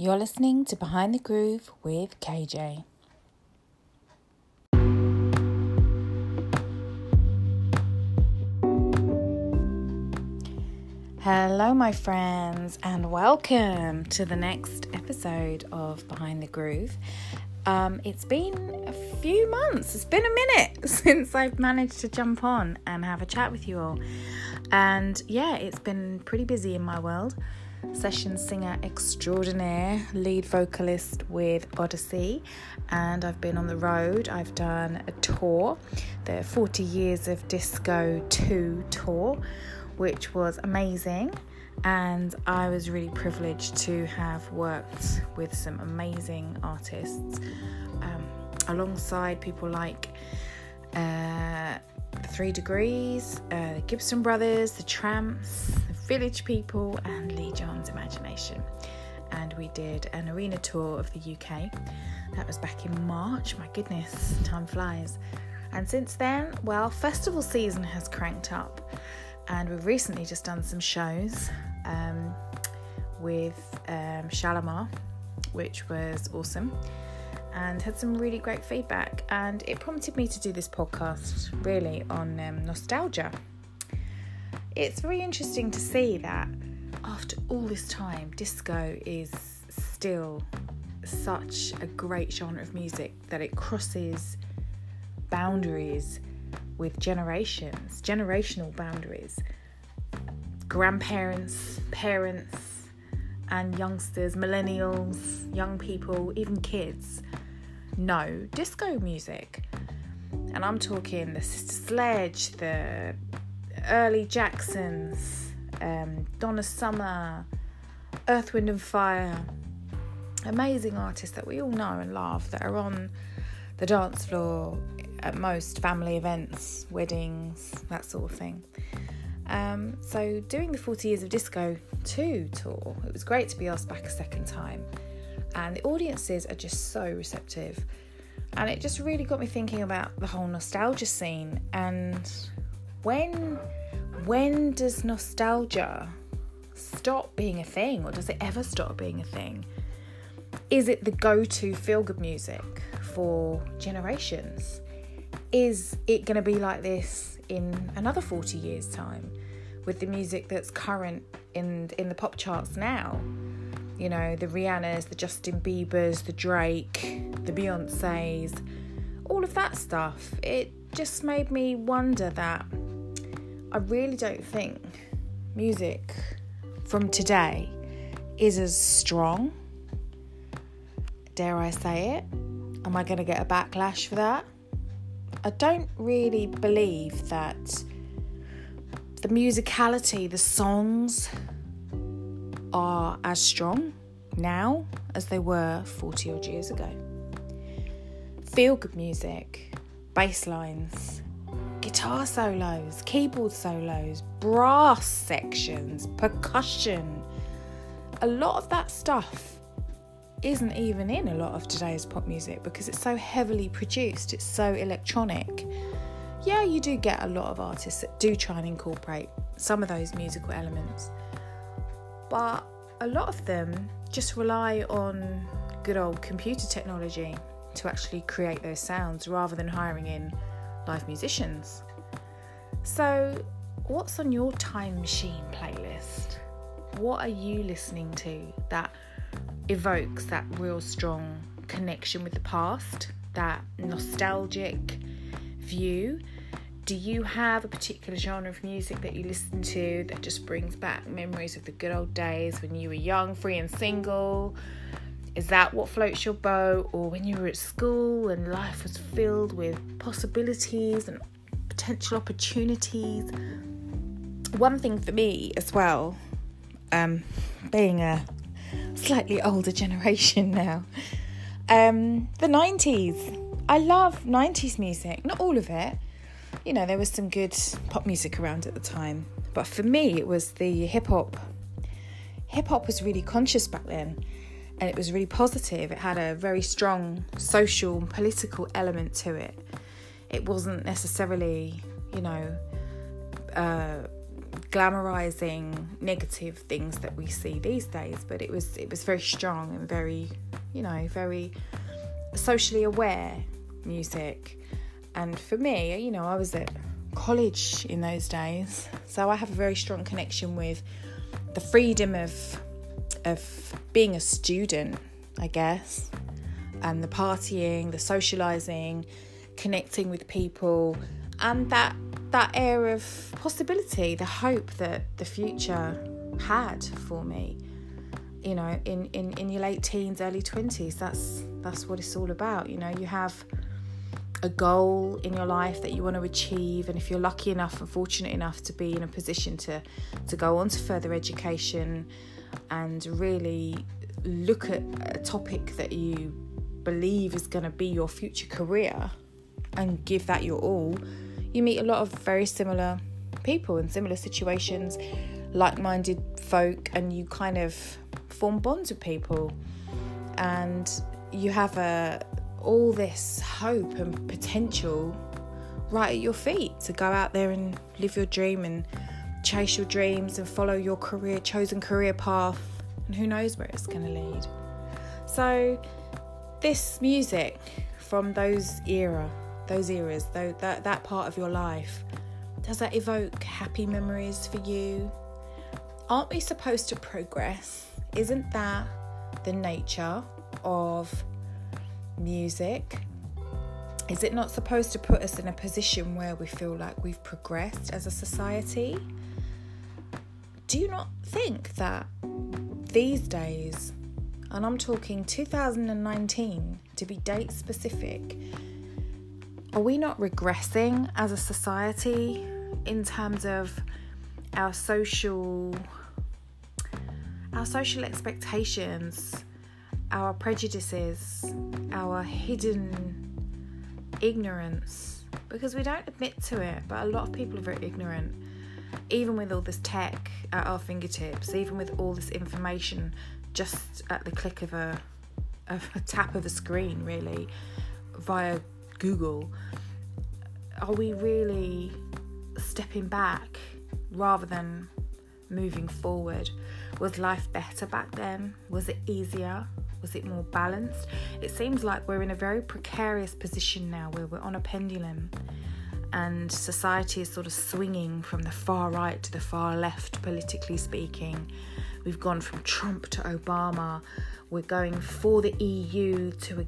You're listening to Behind the Groove with KJ. Hello, my friends, and welcome to the next episode of Behind the Groove. Um, it's been a few months, it's been a minute since I've managed to jump on and have a chat with you all. And yeah, it's been pretty busy in my world session singer extraordinaire, lead vocalist with Odyssey, and I've been on the road. I've done a tour, the 40 Years of Disco 2 tour, which was amazing. And I was really privileged to have worked with some amazing artists um, alongside people like uh, Three Degrees, uh, the Gibson Brothers, the Trammps, Village People, and Leee John's Imagination. And we did an arena tour of the UK. That was back in March. My goodness, time flies. And since then, well, festival season has cranked up, and we've recently just done some shows um, with um, Shalamar, which was awesome and had some really great feedback. And it prompted me to do this podcast really on um, nostalgia it's very interesting to see that after all this time, disco is still such a great genre of music that it crosses boundaries with generations, generational boundaries. Grandparents, parents, and youngsters, millennials, young people, even kids know disco music. And I'm talking the Sister Sledge, the early Jacksons, um, Donna Summer, Earth, Wind and Fire. Amazing artists that we all know and love that are on the dance floor at most family events, weddings, that sort of thing. Um, so, doing the 40 Years of Disco 2 tour, it was great to be asked back a second time. And the audiences are just so receptive. And it just really got me thinking about the whole nostalgia scene and when when does nostalgia stop being a thing or does it ever stop being a thing? Is it the go-to feel-good music for generations? Is it going to be like this in another 40 years time with the music that's current in in the pop charts now? You know, the Rihannas, the Justin Biebers, the Drake, the Beyoncés, all of that stuff. It just made me wonder that I really don't think music from today is as strong. Dare I say it? Am I going to get a backlash for that? I don't really believe that the musicality, the songs are as strong now as they were 40 odd years ago. Feel good music, bass lines, guitar solos, keyboard solos, brass sections, percussion. A lot of that stuff isn't even in a lot of today's pop music because it's so heavily produced, it's so electronic. Yeah, you do get a lot of artists that do try and incorporate some of those musical elements, but a lot of them just rely on good old computer technology to actually create those sounds rather than hiring in live musicians. So, what's on your time machine playlist? What are you listening to that evokes that real strong connection with the past, that nostalgic view? Do you have a particular genre of music that you listen to that just brings back memories of the good old days when you were young, free, and single? Is that what floats your boat? Or when you were at school and life was filled with possibilities and potential opportunities? One thing for me as well, um, being a slightly older generation now, um, the 90s. I love 90s music, not all of it. You know, there was some good pop music around at the time, but for me, it was the hip hop. Hip hop was really conscious back then and it was really positive. It had a very strong social and political element to it. It wasn't necessarily, you know, uh, glamorizing negative things that we see these days but it was it was very strong and very you know very socially aware music and for me you know I was at college in those days so I have a very strong connection with the freedom of of being a student I guess and the partying the socializing connecting with people and that that air of possibility, the hope that the future had for me. You know, in, in, in your late teens, early twenties, that's that's what it's all about. You know, you have a goal in your life that you want to achieve, and if you're lucky enough and fortunate enough to be in a position to to go on to further education and really look at a topic that you believe is going to be your future career and give that your all you meet a lot of very similar people in similar situations, like minded folk, and you kind of form bonds with people. And you have a all this hope and potential right at your feet to go out there and live your dream and chase your dreams and follow your career chosen career path and who knows where it's going to lead so this music from those era those eras, though that, that part of your life, does that evoke happy memories for you? Aren't we supposed to progress? Isn't that the nature of music? Is it not supposed to put us in a position where we feel like we've progressed as a society? Do you not think that these days, and I'm talking 2019 to be date specific, are we not regressing as a society in terms of our social our social expectations, our prejudices, our hidden ignorance because we don't admit to it, but a lot of people are very ignorant. Even with all this tech at our fingertips, even with all this information just at the click of a, of a tap of a screen, really, via Google, are we really stepping back rather than moving forward? Was life better back then? Was it easier? Was it more balanced? It seems like we're in a very precarious position now where we're on a pendulum and society is sort of swinging from the far right to the far left, politically speaking. We've gone from Trump to Obama. We're going for the EU to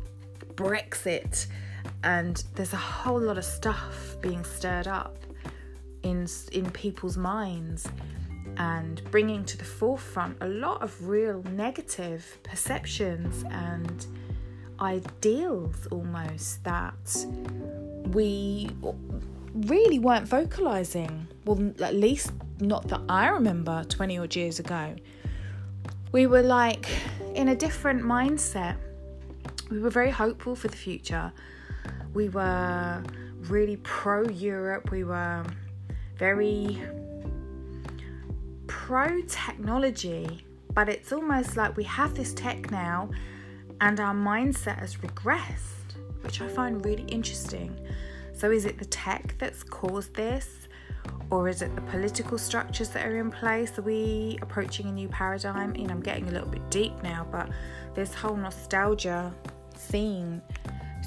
Brexit and there's a whole lot of stuff being stirred up in in people's minds and bringing to the forefront a lot of real negative perceptions and ideals almost that we really weren't vocalizing. Well at least not that I remember 20 odd years ago. We were like in a different mindset. We were very hopeful for the future. We were really pro Europe, we were very pro technology, but it's almost like we have this tech now and our mindset has regressed, which I find really interesting. So, is it the tech that's caused this? Or is it the political structures that are in place? Are we approaching a new paradigm? You know, I'm getting a little bit deep now, but this whole nostalgia theme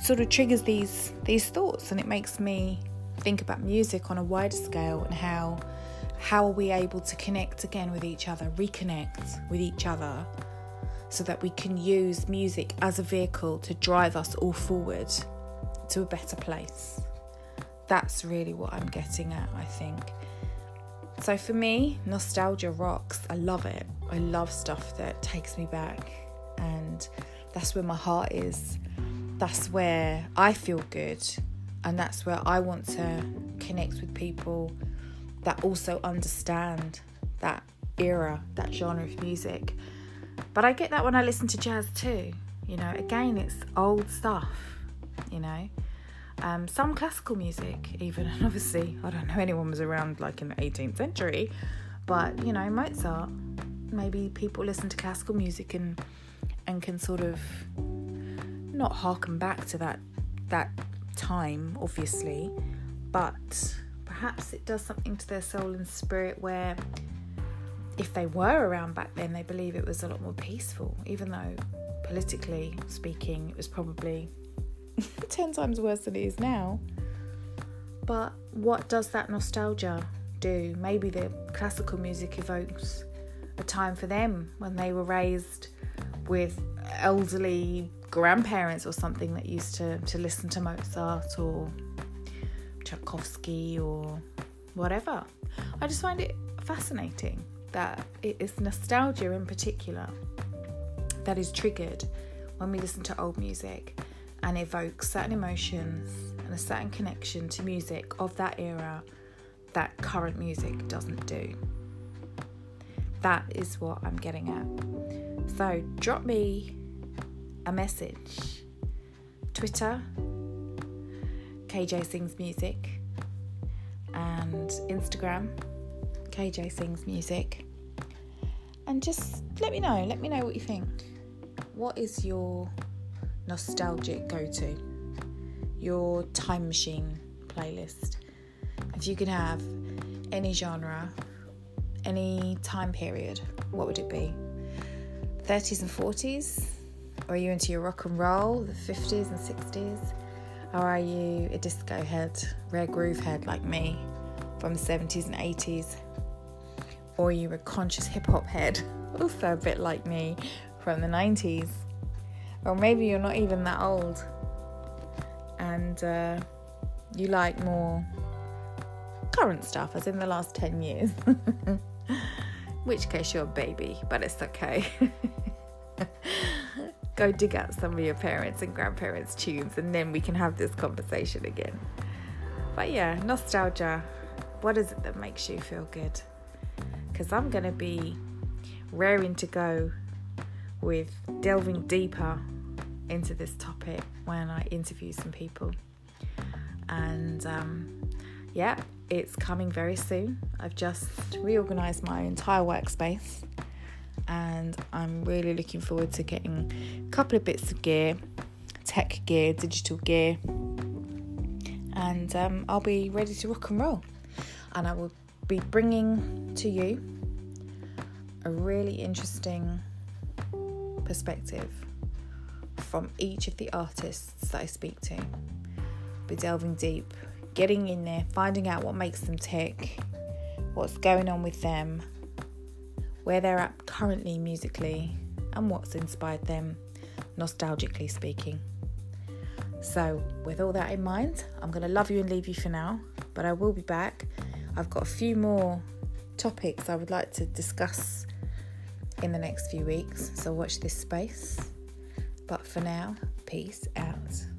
sort of triggers these these thoughts and it makes me think about music on a wider scale and how how are we able to connect again with each other, reconnect with each other so that we can use music as a vehicle to drive us all forward to a better place. That's really what I'm getting at, I think. So for me, nostalgia rocks. I love it. I love stuff that takes me back, and that's where my heart is that's where I feel good and that's where I want to connect with people that also understand that era, that genre of music. But I get that when I listen to jazz too. You know, again, it's old stuff, you know. Um, some classical music, even, and obviously, I don't know anyone was around like in the 18th century, but you know, Mozart. Maybe people listen to classical music and and can sort of not harken back to that that time, obviously, but perhaps it does something to their soul and spirit where if they were around back then, they believe it was a lot more peaceful, even though politically speaking, it was probably 10 times worse than it is now. But what does that nostalgia do? Maybe the classical music evokes a time for them when they were raised with elderly grandparents or something that used to, to listen to Mozart or Tchaikovsky or whatever. I just find it fascinating that it is nostalgia in particular that is triggered when we listen to old music and evokes certain emotions and a certain connection to music of that era that current music doesn't do. That is what I'm getting at. So drop me a message. Twitter, KJ Sings Music, and Instagram, KJ Sings Music. And just let me know, let me know what you think. What is your nostalgic go to? Your time machine playlist? If you could have any genre, any time period, what would it be? 30s and 40s? Or are you into your rock and roll, the 50s and 60s? Are you a disco head, rare groove head like me from the 70s and 80s? Or are you a conscious hip hop head, also a bit like me from the 90s? Or maybe you're not even that old and uh, you like more current stuff, as in the last 10 years. which case you're a baby, but it's okay. Go dig out some of your parents and grandparents' tunes, and then we can have this conversation again. But yeah, nostalgia. What is it that makes you feel good? Because I'm going to be raring to go with delving deeper into this topic when I interview some people. And um, yeah, it's coming very soon. I've just reorganized my entire workspace and I'm really looking forward to getting a couple of bits of gear, tech gear, digital gear, and um, I'll be ready to rock and roll. And I will be bringing to you a really interesting perspective from each of the artists that I speak to. Be delving deep getting in there, finding out what makes them tick, what's going on with them, where they're at currently musically, and what's inspired them, nostalgically speaking. So, with all that in mind, I'm going to love you and leave you for now, but I will be back. I've got a few more topics I would like to discuss in the next few weeks, so watch this space. But for now, peace out.